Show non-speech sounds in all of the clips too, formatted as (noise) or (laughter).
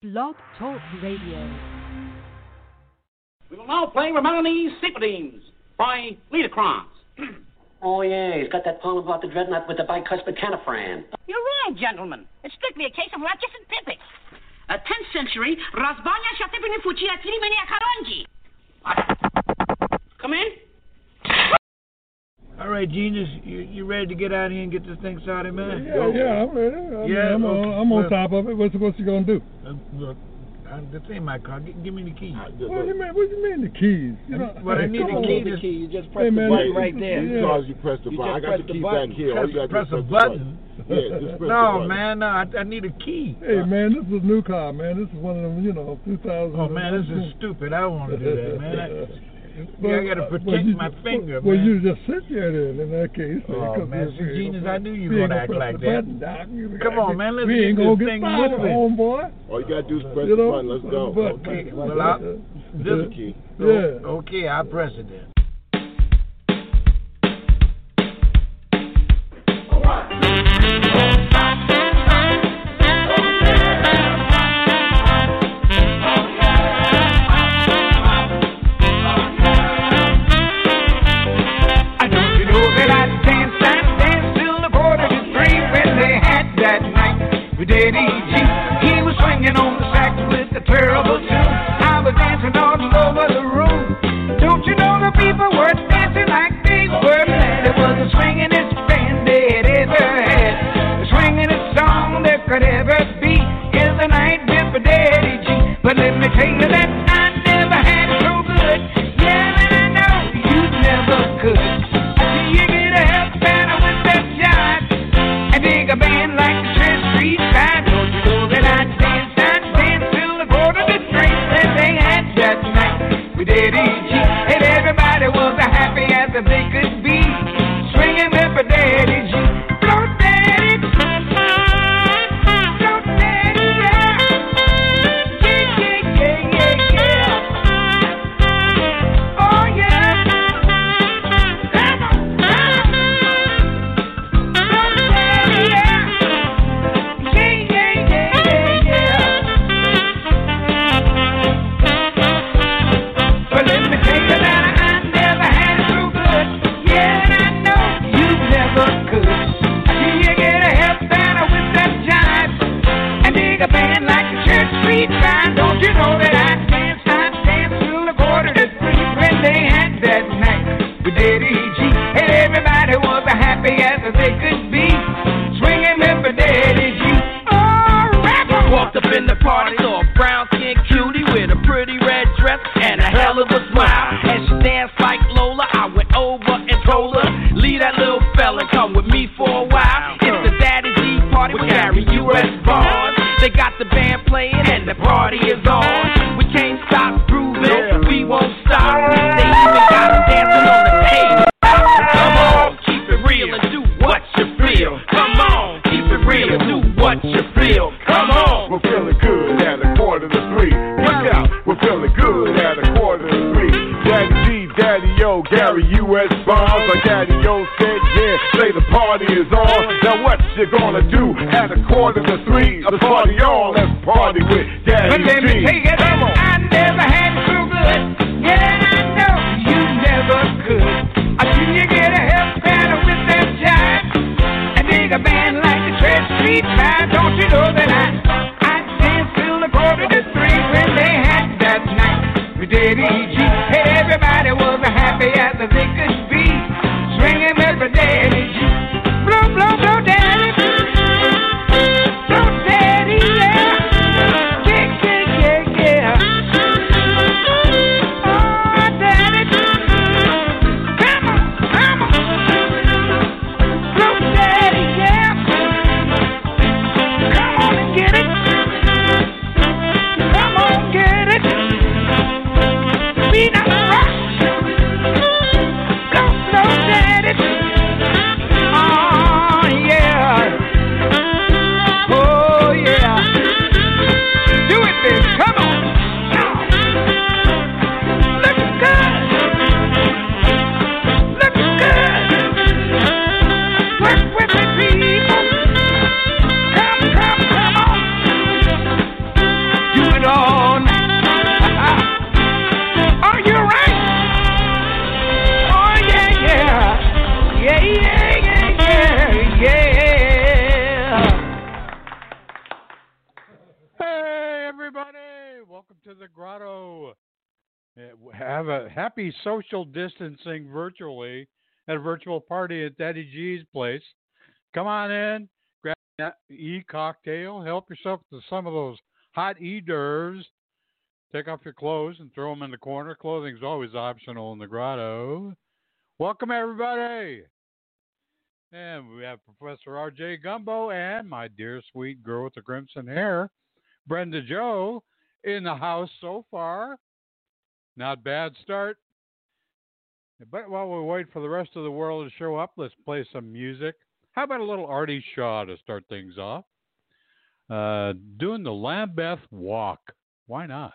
Blog Talk Radio. We will now play Ramoni's Sympathies by Liederkranz. (clears throat) Oh, yeah, he's got that poem about the dreadnought with the bicuspid canifran. You're wrong, gentlemen. It's strictly a case of Ratchis and Pippet. A 10th century Razbanya Shatipini Fuchi Atirimene Akaronji. Come in. All right, Genius, you, you ready to get out of here and get this thing started, man? Yeah, yeah, I'm ready. I mean, Yeah, I'm, okay. on, I'm on Well- top of it. What's, what's he gonna do? Uh, look, uh, this ain't my car. G- give me the keys. What do you mean? What do you mean the keys? You know, What I need the key the key. You just Hey, press man, the button right there. yeah. Charles, you press the You button. I just got press the the key button. back here. All you gotta Press a press the button. Yeah, just press (laughs) the No, button. man, no, I, I need a key. Hey man, this is a new car, man. This is one of them, you know, 2000. Oh man, this is stupid. I don't want to do that, man. I, But, I gotta uh, protect well, you- my finger, Well, man. you just sit there then, in that case. Oh, because man, if see, Genius, I knew you we were ain't gonna act like that. button, Doc. Come on, man, let's we get ain't this gonna get thing started, moving. homeboy. All you gotta do is press You the button. Let's go. but- Okay, well, I, This this, key. Yeah. okay, I'll press it then. I with Eddie G. And everybody was as happy as they could be, social distancing virtually at a virtual party at Daddy G's place. Come on in, grab that e cocktail, help yourself to some of those hot e d'oeuvres. Take off your clothes and throw them in the corner. Clothing's always optional in the grotto. Welcome, everybody. And we have Professor R.J. Gumbo and my dear sweet girl with the crimson hair, Brenda Joe, in the house so far. Not bad start. But while we wait for the rest of the world to show up, let's play some music. How about a little Artie Shaw to start things off? Uh, doing the Lambeth Walk. Why not?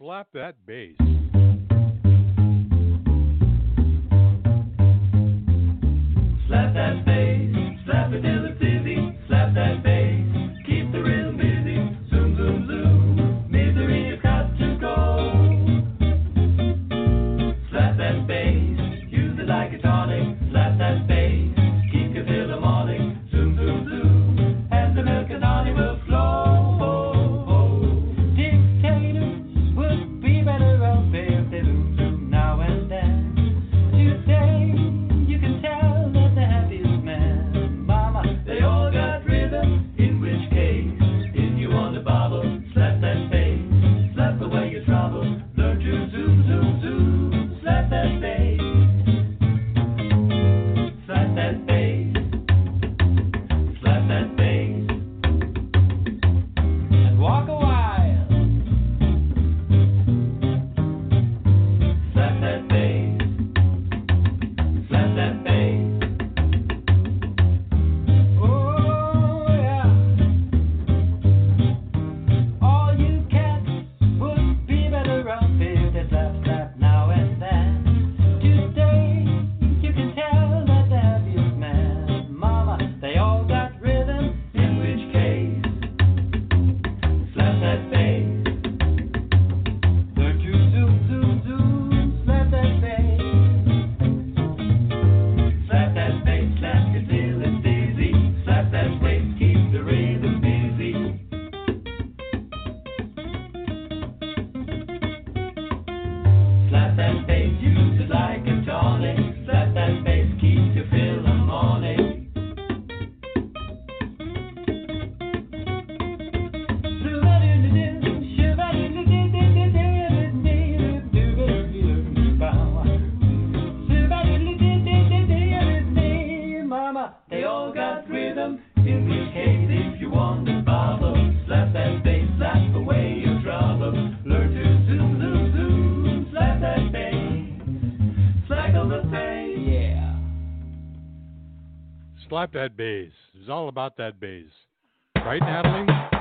Slap that bass. Slap that bass, slap it till it's love that bass. It's all about that bass. Right, Natalie?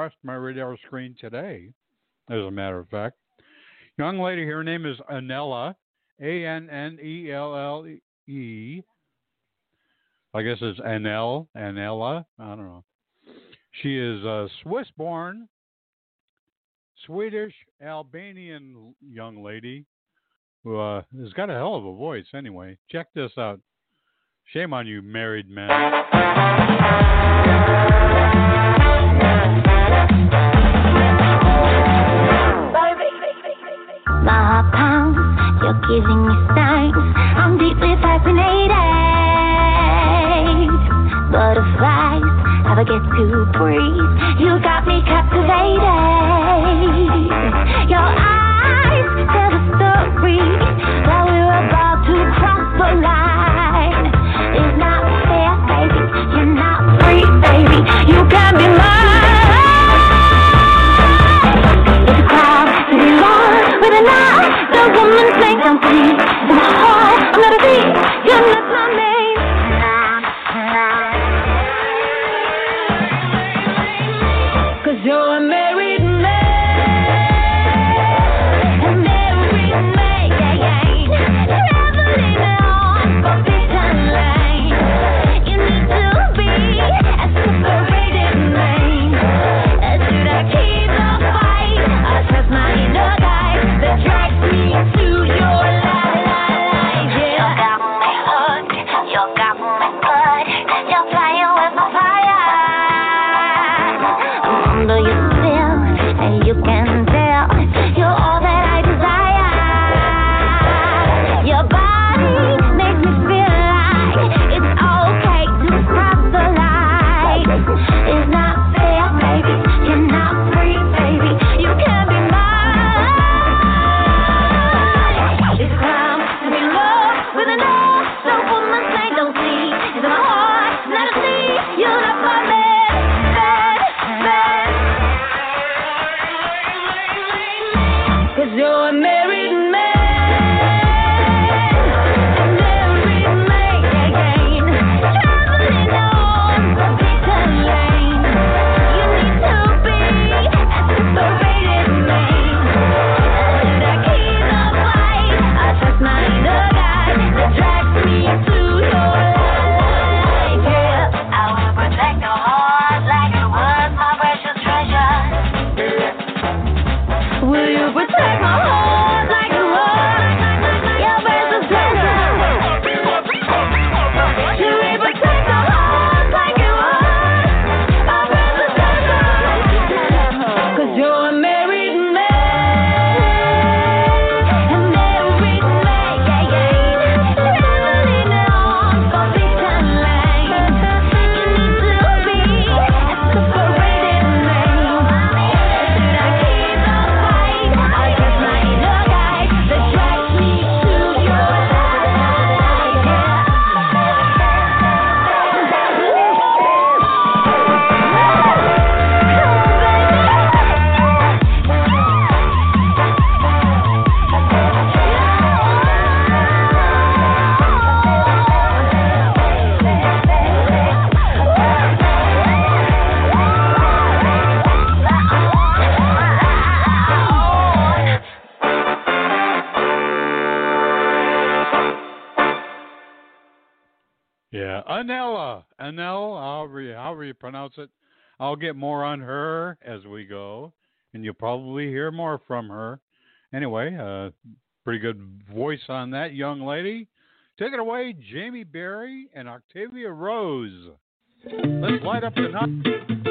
Across my radar screen today, as a matter of fact. Young lady, her name is Anella, A N N E L L E. I guess it's Anel, Anella. I don't know. She is uh, a Swiss born, Swedish Albanian young lady who uh, has got a hell of a voice anyway. Check this out. Shame on you, married men. my heart pounds. You're giving me signs. I'm deeply fascinated. Butterflies, how I get to breathe. You got me captivated. Yeah, Anella, Anel, however however you pronounce it. I'll get more on her as we go, and you'll probably hear more from her. Anyway, uh, pretty good voice on that young lady. Take it away, Jamie Berry and Octavia Rose. Let's light up the night.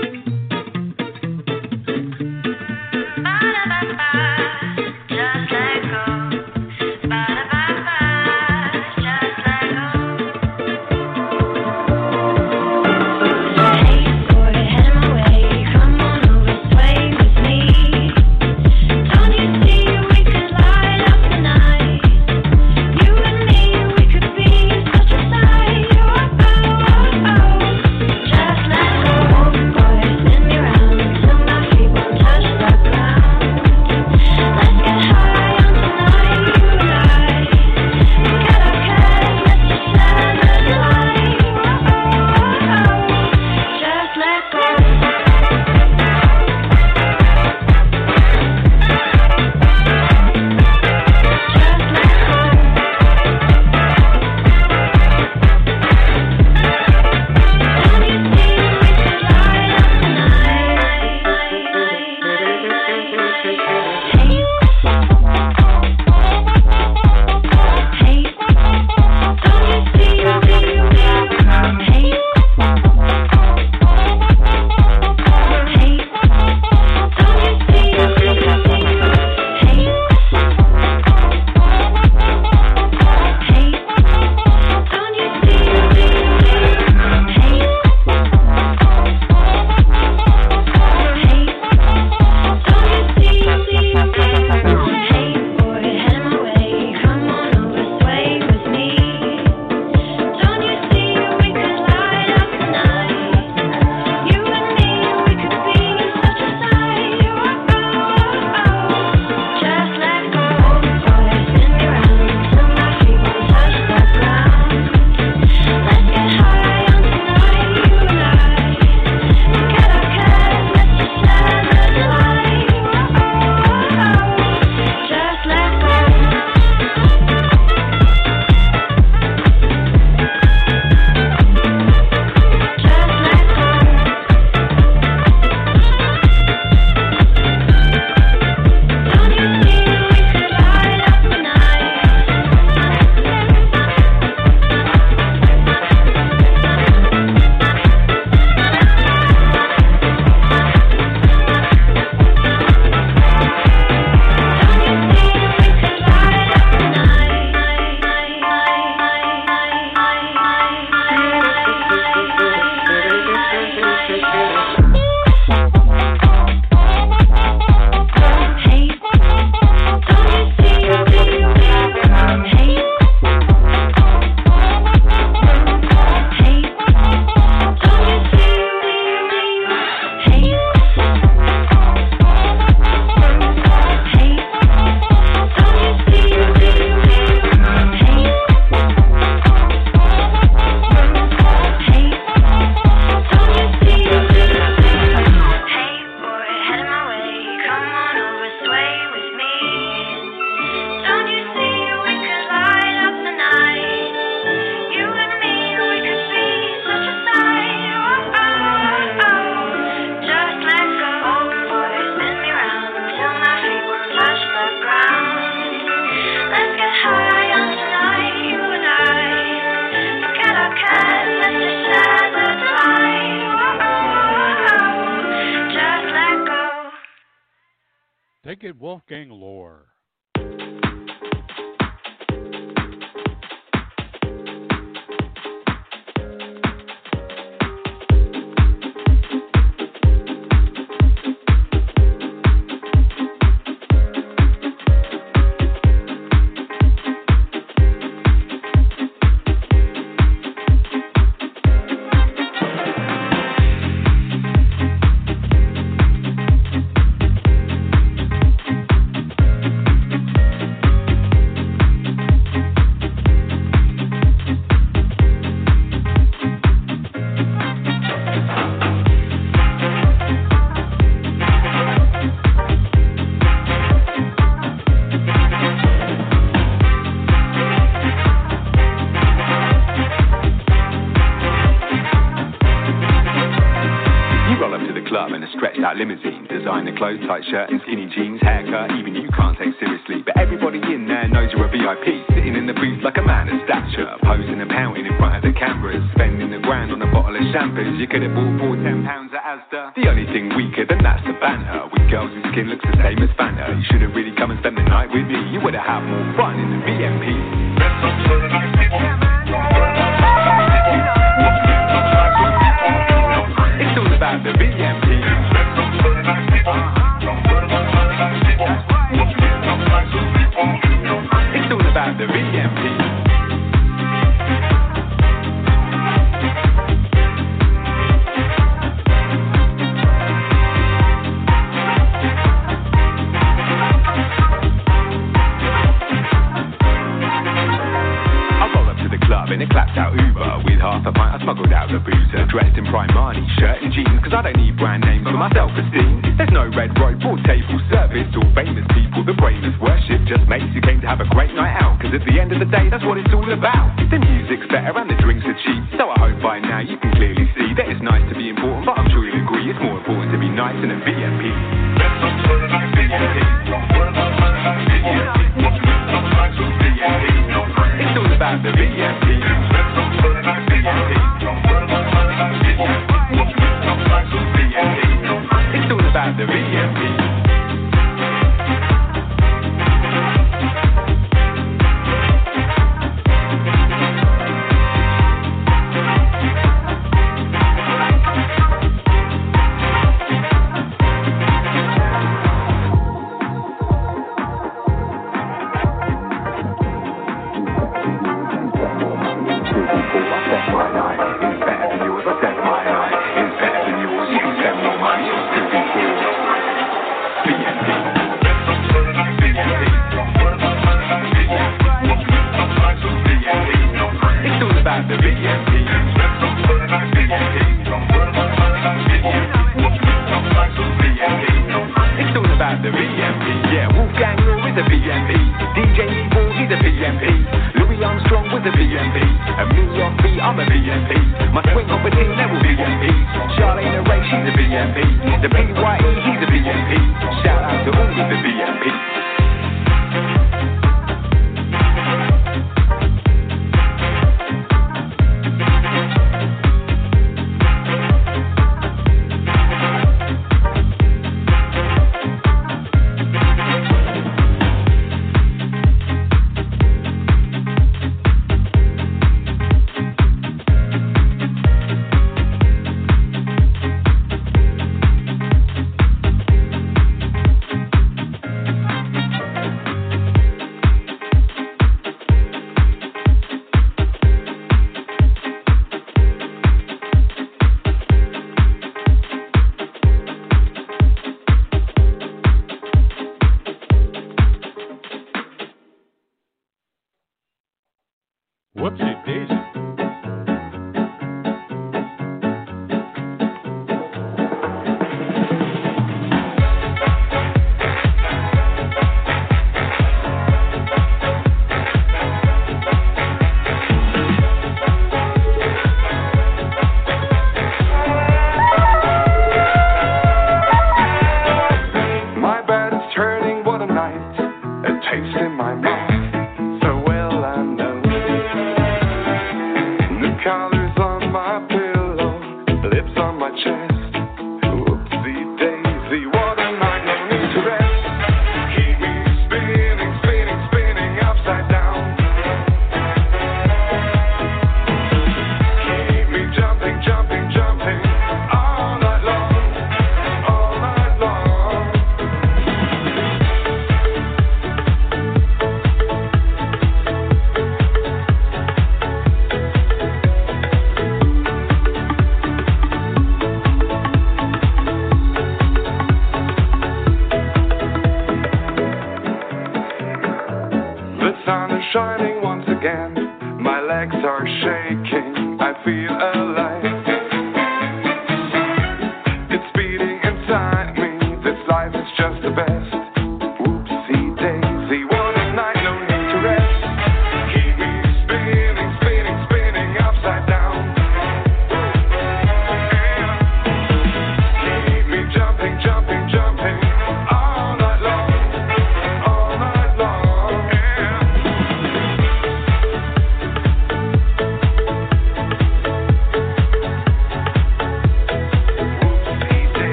Designer clothes,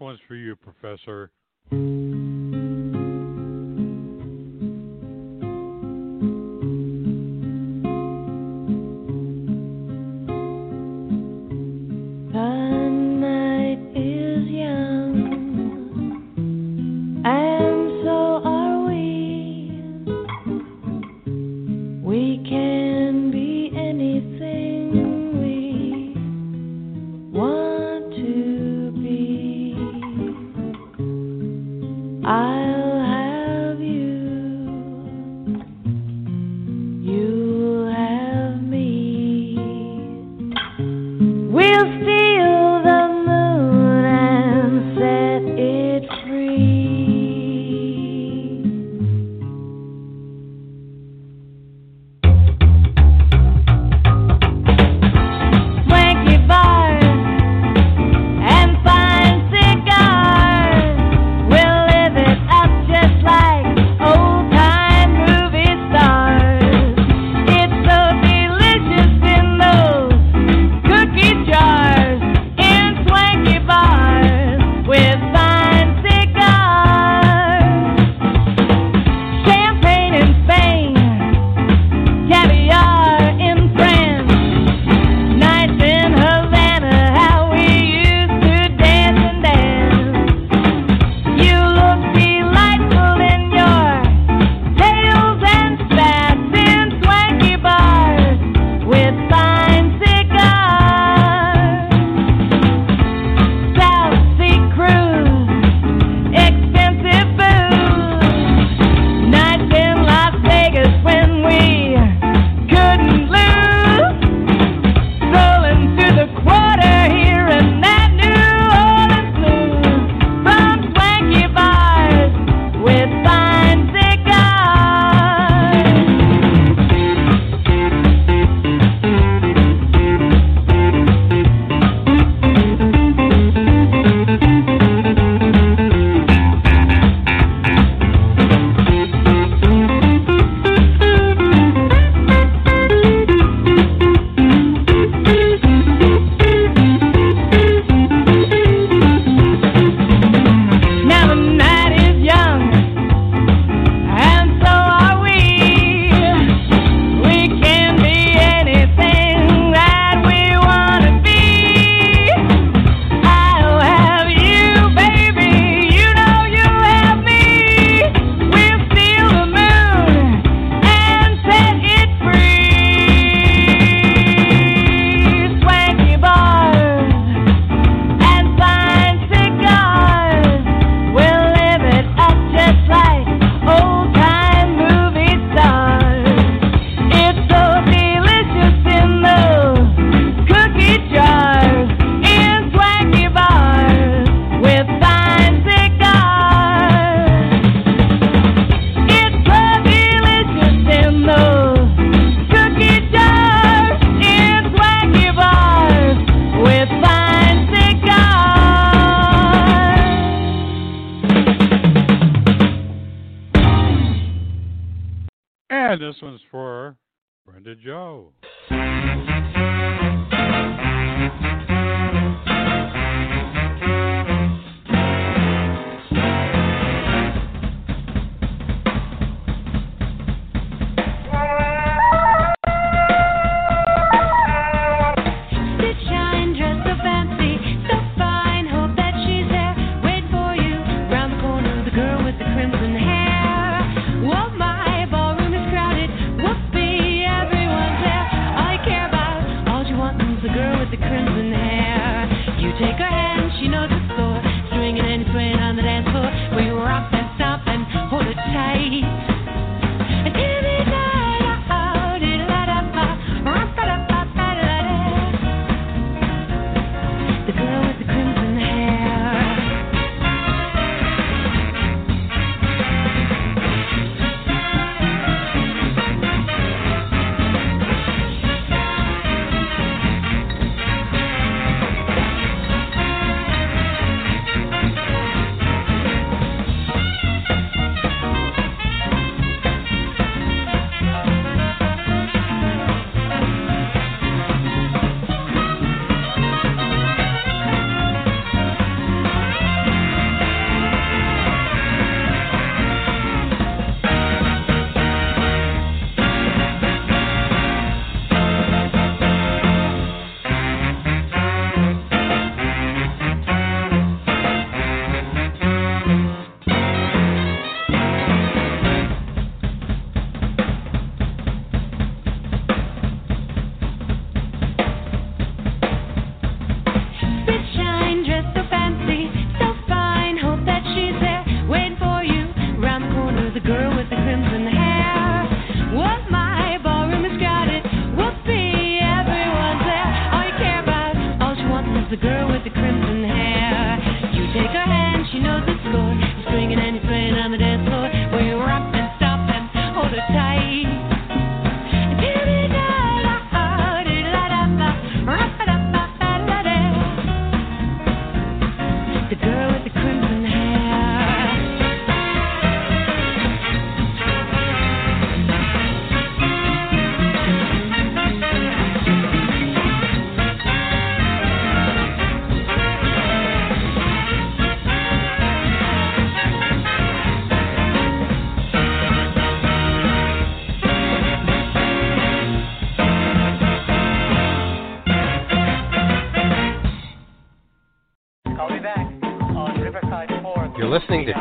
one's for you, Professor.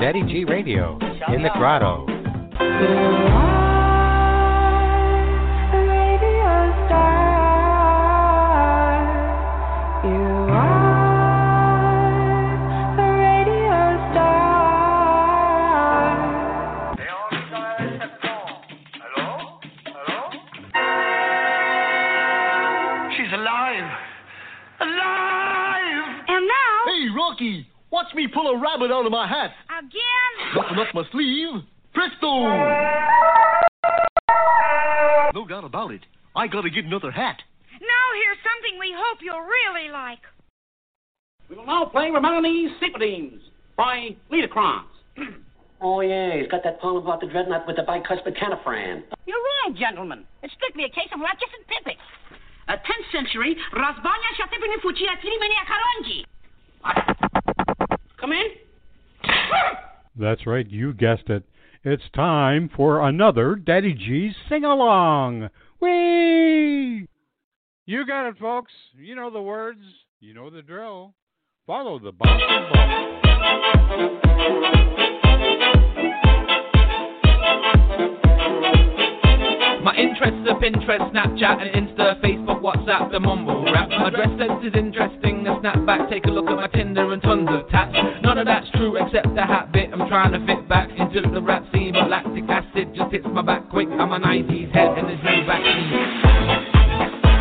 Daddy G Radio in the Grotto. Hope you'll really like. We will now play Remember These Sympathies by Liederkranz. (clears throat) Oh, yeah, he's got that poem about the dreadnought with the bicuspid canifran. You're wrong, gentlemen. It's strictly a case of Ratchis and Pippets. A 10th century Razbanya Shatipini Fuchia Tirimenia Karonji. Come in. That's right, you guessed it. It's time for another Daddy G's sing along. Whee! You got it, folks. You know the words. You know the drill. Follow the bouncing ball. My interests are Pinterest, Snapchat, and Insta, Facebook, WhatsApp, the mumble rap. My dress sense is interesting. A snapback, take a look at my Tinder and tons of tats. None of that's true except the hat bit. I'm trying to fit back into the rap scene, but lactic acid just hits my back quick. I'm a 90s head and there's no vaccine.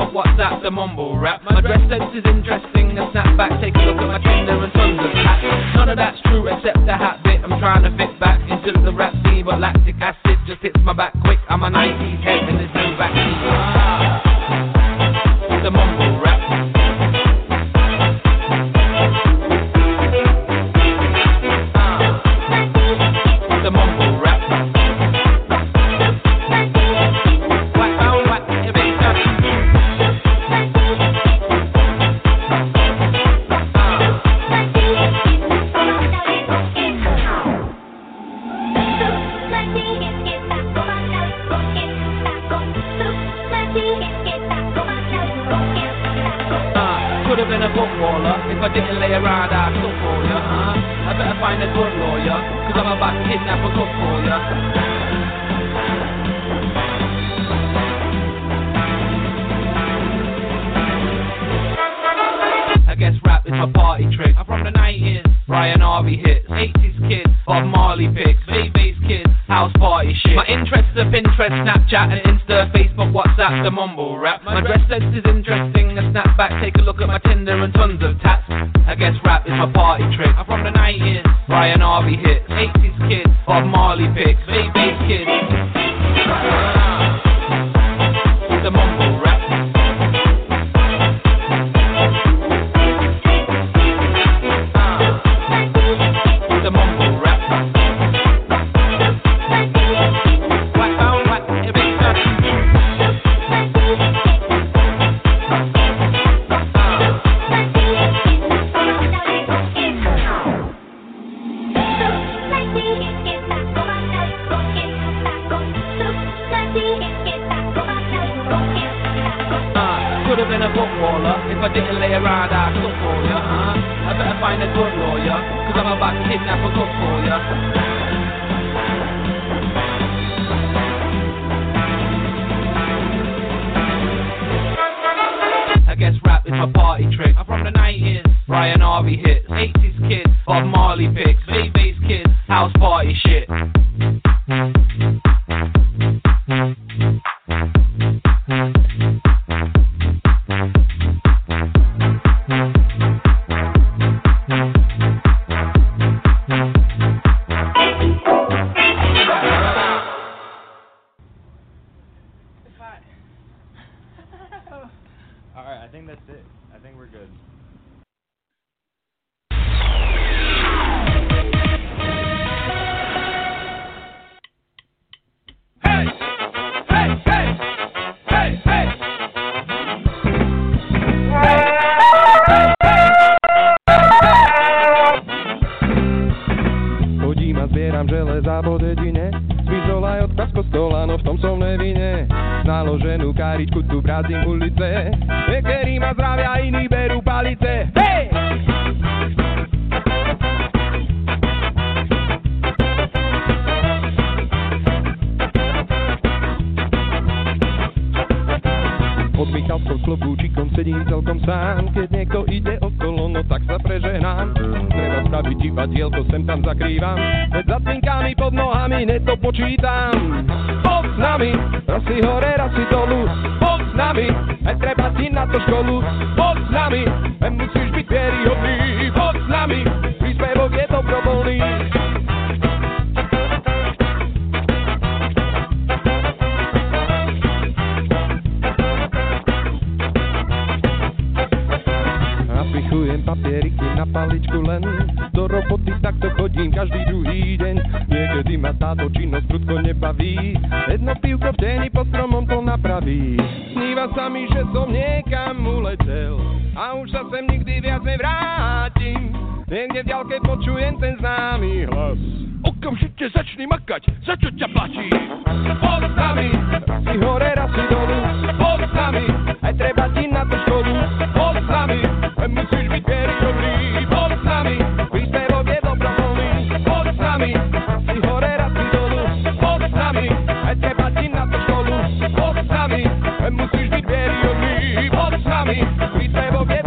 Insta, Facebook, WhatsApp, the mumble rap. My dress sense is interesting. A snapback, take a look at my Tinder and tons of tats. None of that's true except the hat bit. I'm trying to fit back into the rap scene, but lactic acid just hits my back quick. I'm a 90s head and there's no vaccine. I'm kidnap a cook for ya. I guess rap is my party trick. I'm from the 90s, Brian Harvey hits, 80s kids, Bob Marley picks, bass kids, house party shit. My interests are Pinterest, Snapchat, and Insta, Facebook, WhatsApp, the mumble rap. My dress sense is interesting, a snapback, take a look at my Tinder and tons of tats. I guess rap is my party trick. I'm from the Okamžite začni makať, za čo ťa platí Pod nami, si hore, raz si dolu. Pod nami, aj treba ti na to školu Pod nami, musíš byť vieryhodný Pod s nami, príspevok je dobrovoľný. Pod nami, si hore, raz si dolu. Pod nami, aj treba ti na to školu Pod nami, musíš byť vieryhodný Pod s nami, príspevok je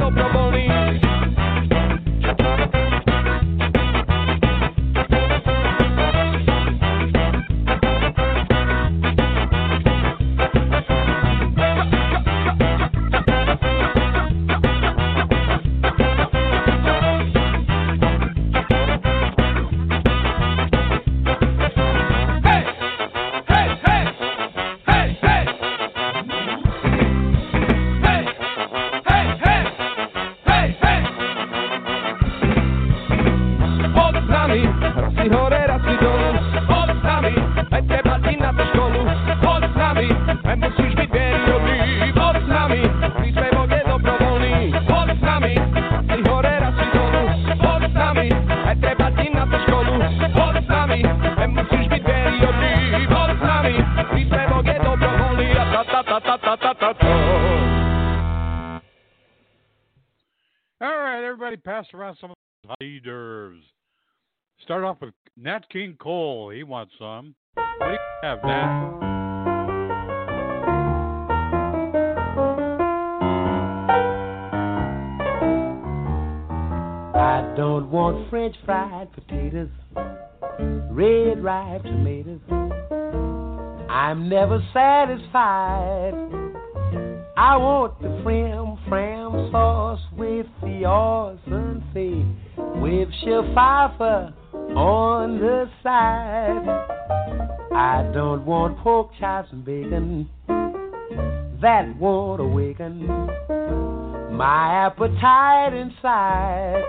Nat King Cole. He wants some. What do you have, Nat? I don't want French fried potatoes, red ripe tomatoes. I'm never satisfied. I want the frim fram sauce with the awesome fee, with Pfeiffer on the side. I don't want pork chops and bacon. That won't awaken my appetite inside.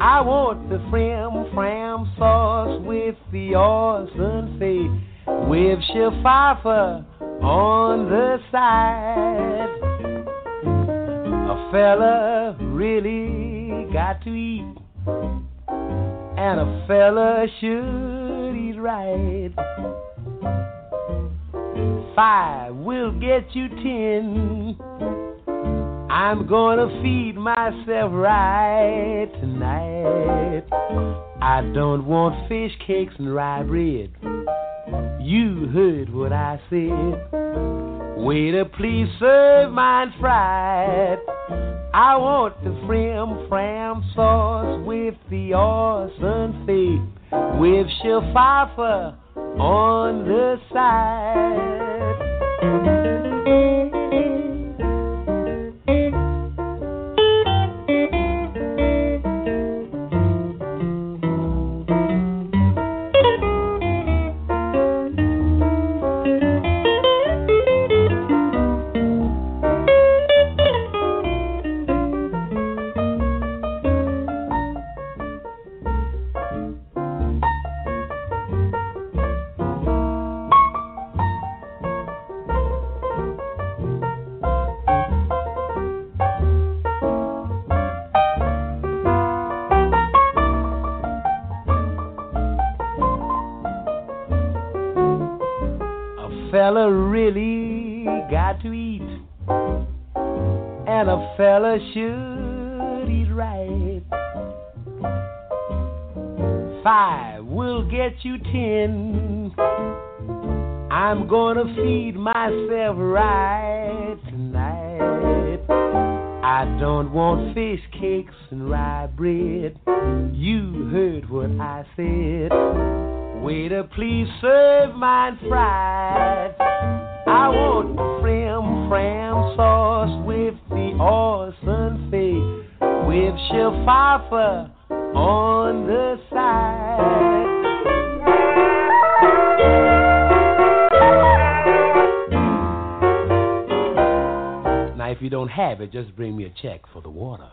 I want the frim fram sauce with the awesome fee, with Pfeiffer on the side. A fella really got to eat, and a fella should eat right. Five will get you ten. I'm gonna feed myself right tonight. I don't want fish cakes and rye bread. You heard what I said. Waiter, please serve mine fried. I want the frim fram sauce with the awesome fee, with Pfeiffer on the side. Fella should eat right. Five will get you ten. I'm gonna feed myself right tonight. I don't want fish cakes and rye bread. You heard what I said. Waiter, please serve mine fried. I want frim fram sauce awesome face with shafafа on the side. Now, if you don't have it, just bring me a check for the water.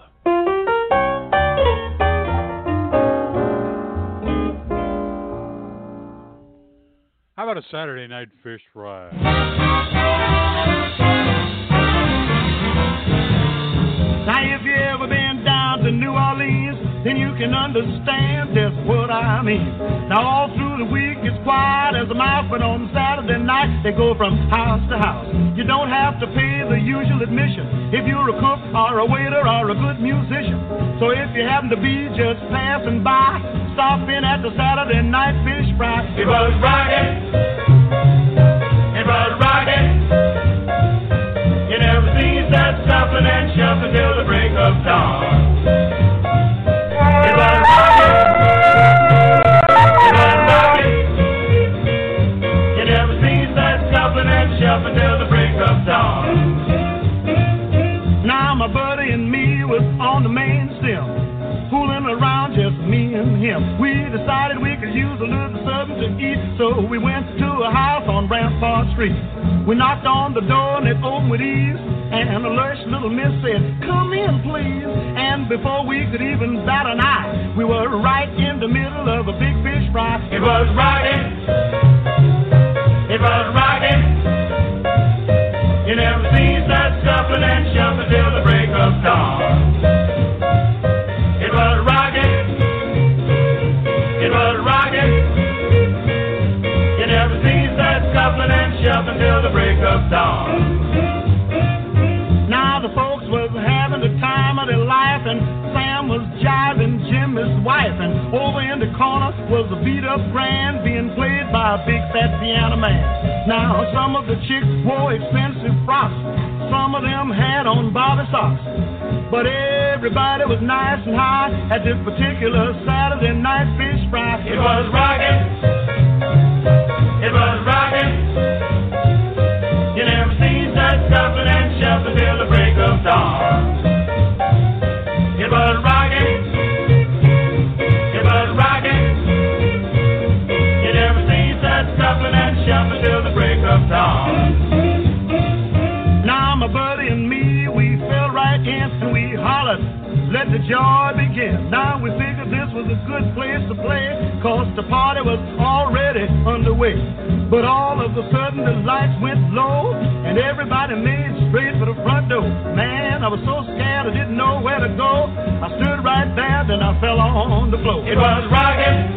How about a Saturday night fish fry? Now, if you ever been down to New Orleans, then you can understand just what I mean. Now, all through the week it's quiet as a mouse, but on Saturday night they go from house to house. You don't have to pay the usual admission if you're a cook or a waiter or a good musician. So if you happen to be just passing by, stop in at the Saturday night fish fry. It was rocking. It was rocking. That shuffling and shuffling till the break of dawn. Was. You never that and shuffling till the break of dawn. Now my buddy and me was on the main stem, fooling around just me and him. We decided we could use a little something to eat, so we went to a house on Rampart Street. We knocked on the door it with ease, and a lush little miss said, "Come in, please." And before we could even bat an eye, we were right in the middle of a big fish fry. It was rocking. It was a beat up grand being played by a big fat piano man. Now some of the chicks wore expensive frocks, some of them had on bobby socks. But everybody was nice and high at this particular Saturday night fish fry. It was rocking. It was rocking. You never cease that scuffling and shuffling till the break of dawn. It was let the joy begin. Now we figured this was a good place to play, cause the party was already underway. But all of a sudden the lights went low, and everybody made straight for the front door. Man, I was so scared I didn't know where to go. I stood right there, then I fell on the floor. It was rocking.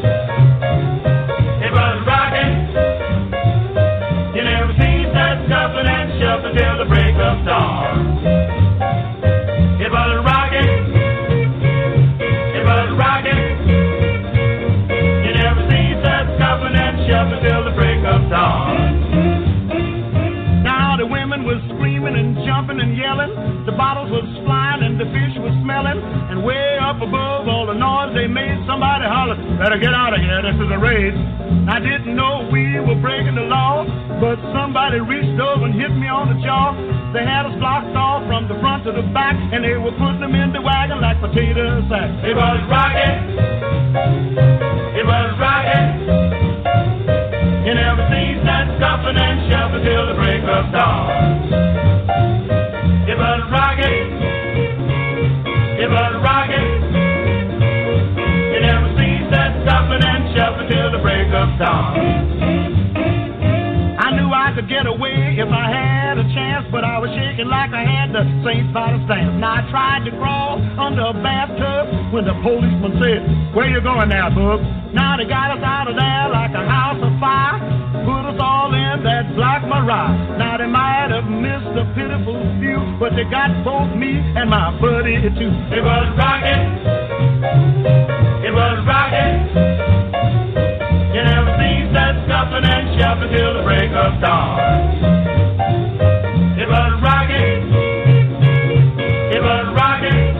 Dawn. I knew I could get away if I had a chance, but I was shaking like I had the St. Vitus stamp. Now I tried to crawl under a bathtub when the policeman said, Where you going now, bub? Now they got us out of there like a house of fire, put us all in that block my ride. Now they might have missed a pitiful few, but they got both me and my buddy too. It was rocking. It was rocking. Shuffling till the break of dawn. It was rocking. It was rocking.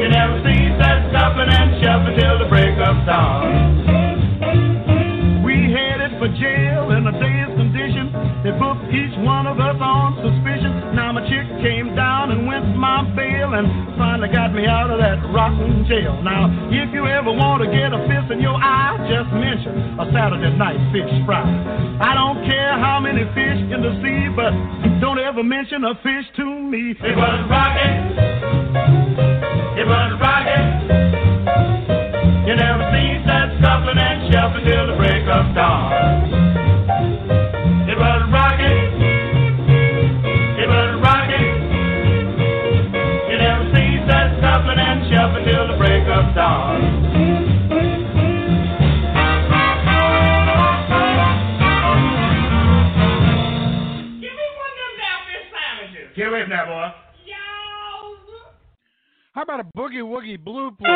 You never cease that scuffling and shuffling till the break of dawn. Got me out of that rotten jail. Now, if you ever want to get a fist in your eye, just mention a Saturday night fish fry. I don't care how many fish in the sea, but don't ever mention a fish to me. It was rocking. About a boogie woogie blue, please?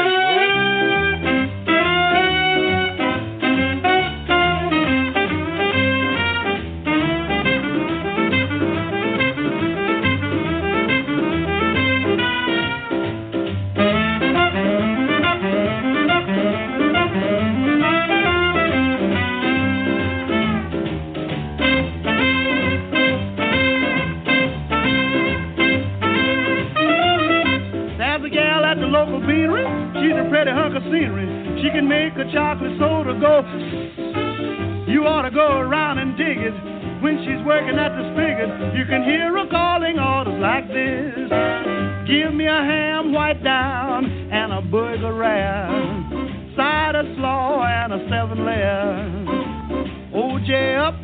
She can make a chocolate soda go. You ought to go around and dig it. When she's working at the spigot, you can hear her calling orders like this. Give me a ham white down and a burger rare. Cider slaw and a seven layer. OJ up,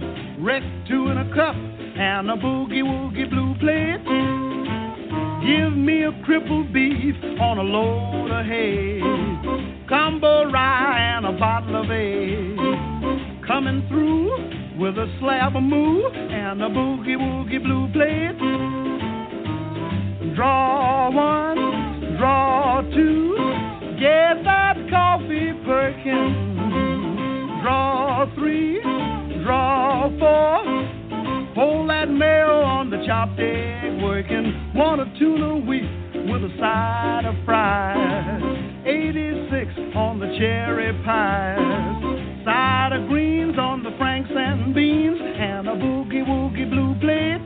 rec two in a cup, and a boogie woogie blue plate. Give me a crippled beef on a load of hay. Combo rye and a bottle of ale. Coming through with a slab of moo and a boogie woogie blue plate. Draw one, draw two, get that coffee perking. Draw three, draw four. Hold that mail on the chopped egg working. Want a tuna week with a side of fries. 86 on the cherry pies. Side of greens on the franks and beans. And a boogie woogie blue plate.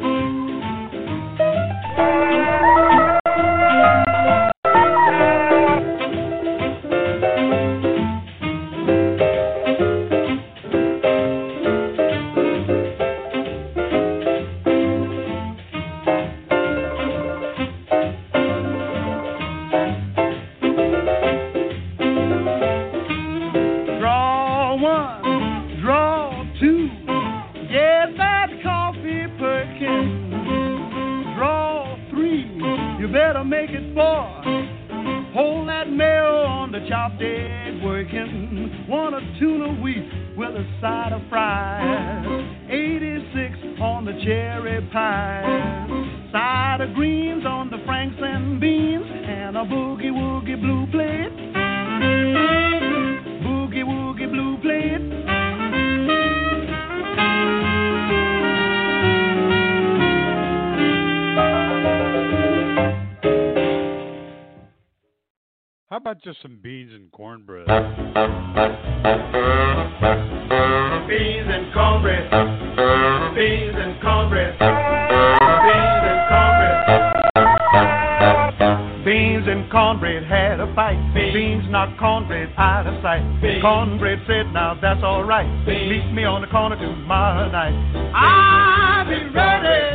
Knocked cornbread out of sight. Cornbread said, now that's all right. Meet me on the corner tomorrow night. I'll be ready.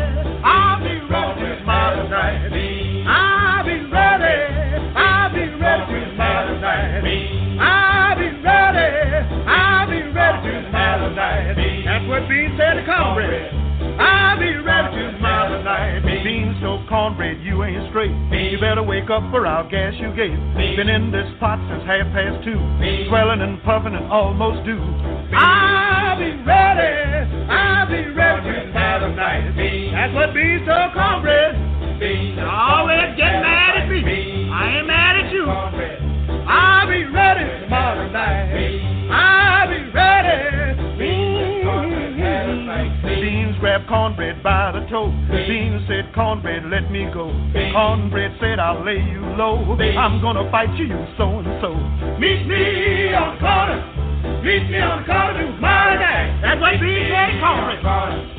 Cornbread, you ain't straight. You better wake up or I'll gas you gate. Been in this pot since half past two. Swelling and puffing and almost due. I'll I'll be ready. I'll be ready to start a night. That's what beans told cornbread. You always get mad at me. I ain't mad at you. I'll be ready tomorrow night. I'll be ready. Beans grabbed cornbread by the toe. Beans said, Cornbread, let me go. Cornbread said, I'll lay you low. I'm gonna fight you, so and so. Meet me on the corner. Meet me on the corner tomorrow night. That's what Beans said, Cornbread.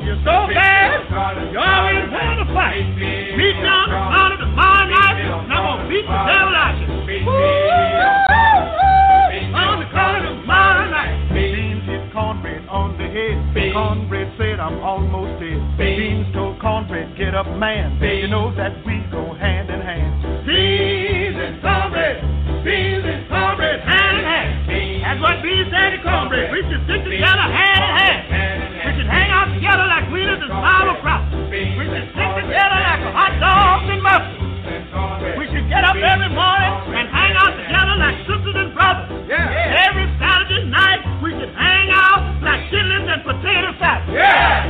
You're so bad. You always want to fight. Meet me on the corner tomorrow night. And I'm gonna beat the devil out of you. On the. Cornbread said, I'm almost dead. Beans told cornbread, get up, man. You know that we go hand in hand. Beans and cornbread. Beans and cornbread hand in hand. That's what Beans said to cornbread. We should stick together hand in hand. We should hang out together like wheaters and sauerkraut. We should stick together like hot dogs and muffins. We should get up every morning and hang out together like sisters and brothers. Every Saturday potato salad. Like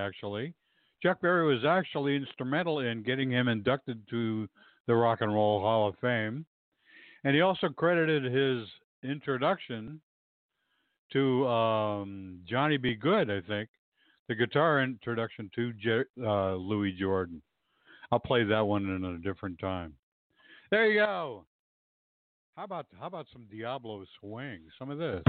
actually. Chuck Berry was actually instrumental in getting him inducted to the Rock and Roll Hall of Fame. And he also credited his introduction to um, Johnny B. Goode, I think, the guitar introduction to uh, Louis Jordan. I'll play that one in a different time. There you go. How about how about some Diablo swing? Some of this.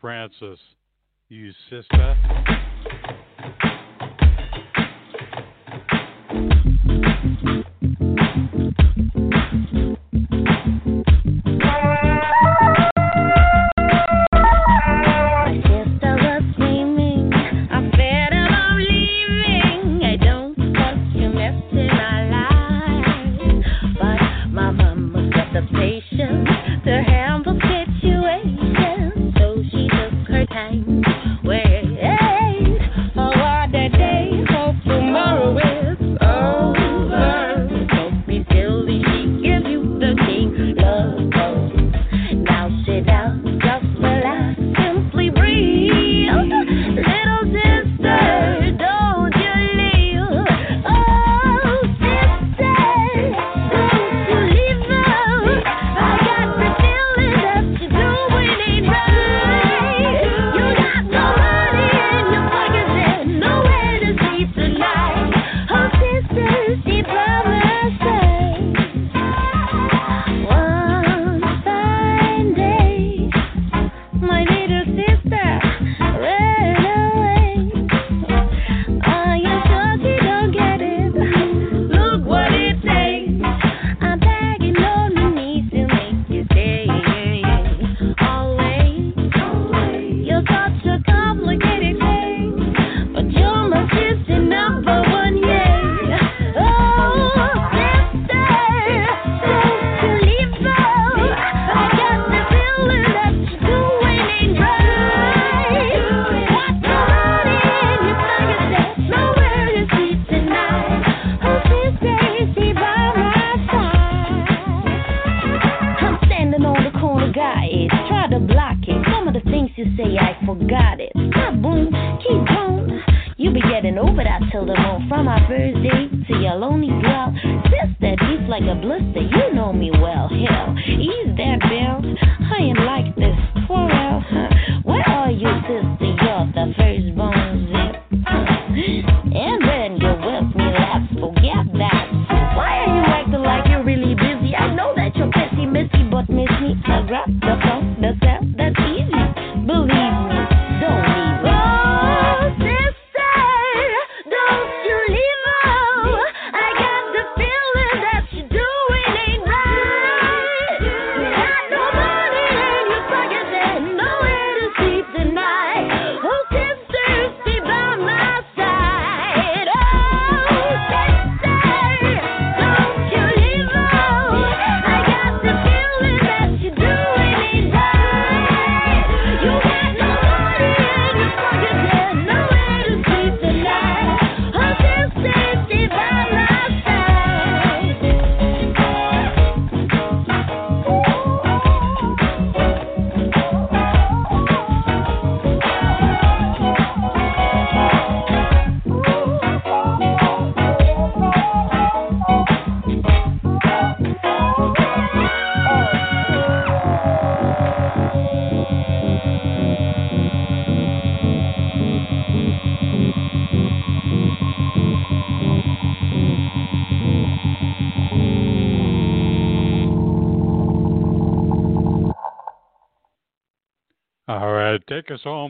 Francis, you sister. but I told them all from my first to your lonely dwell. Sister, beats like a blister, you know me well. Hell, ease that bounce. I ain't like this for. Huh? Where are you, sister? You're the first.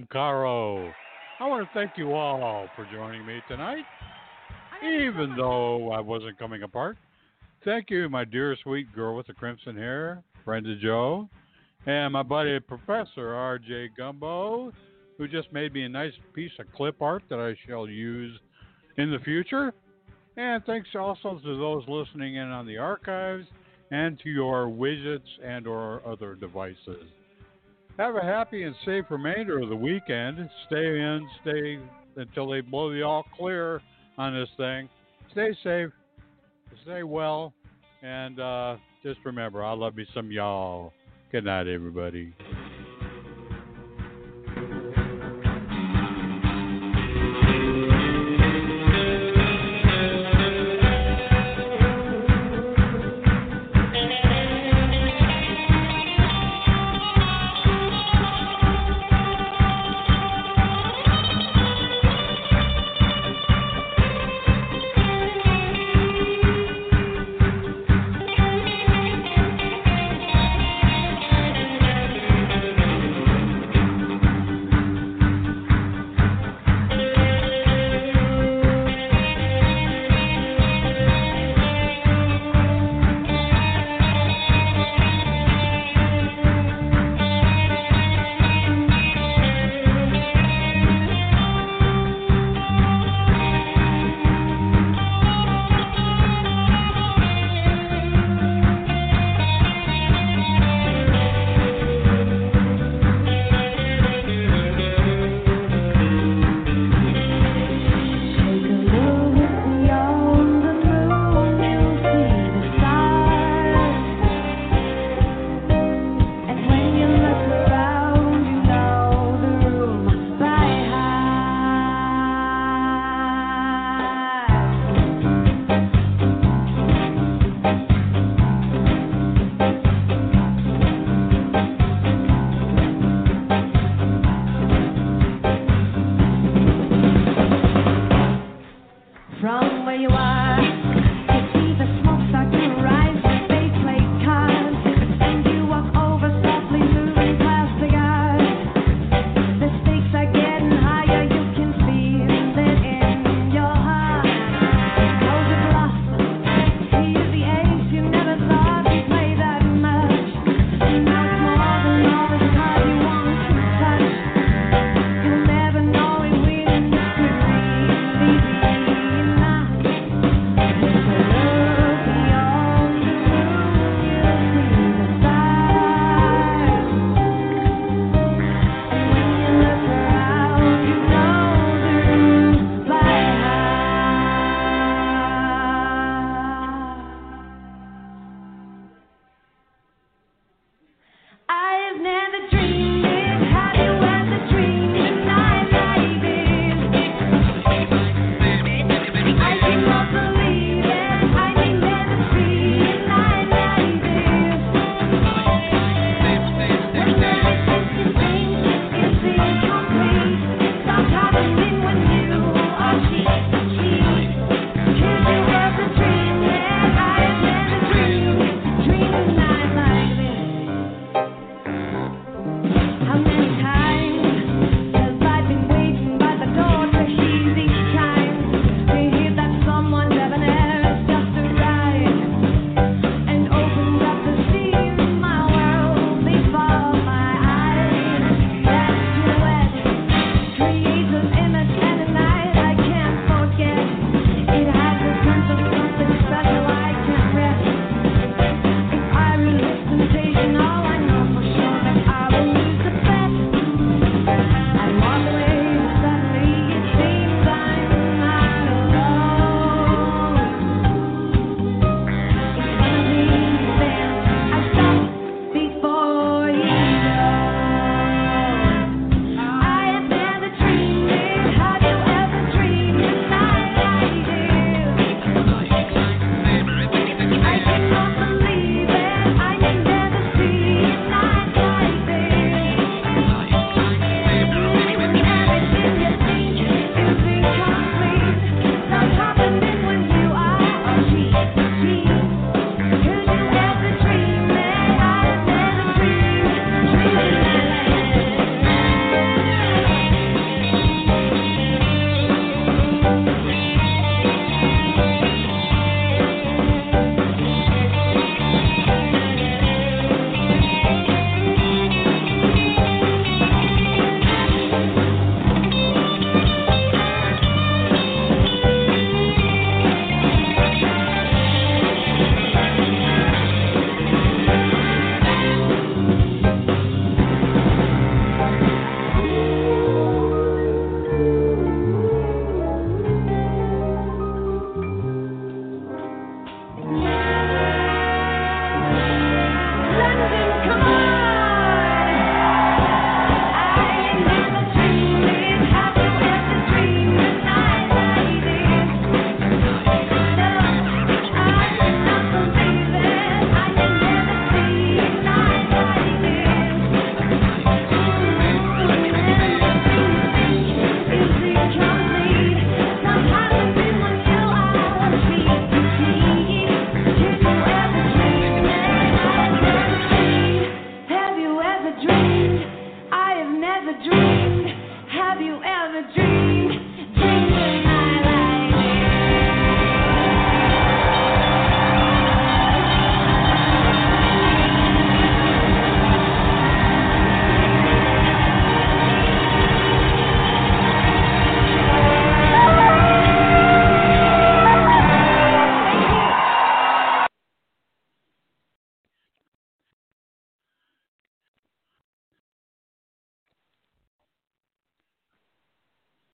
Caro. I want to thank you all for joining me tonight, even though I wasn't coming apart. Thank you, my dear sweet girl with the crimson hair, Brenda Joe, and my buddy Professor R.J. Gumbo, who just made me a nice piece of clip art that I shall use in the future. And thanks also to those listening in on the archives and to your widgets and or other devices. Have a happy and safe remainder of the weekend. Stay in, stay until they blow the all clear on this thing. Stay safe, stay well, and uh, just remember, I love me some y'all. Good night, everybody.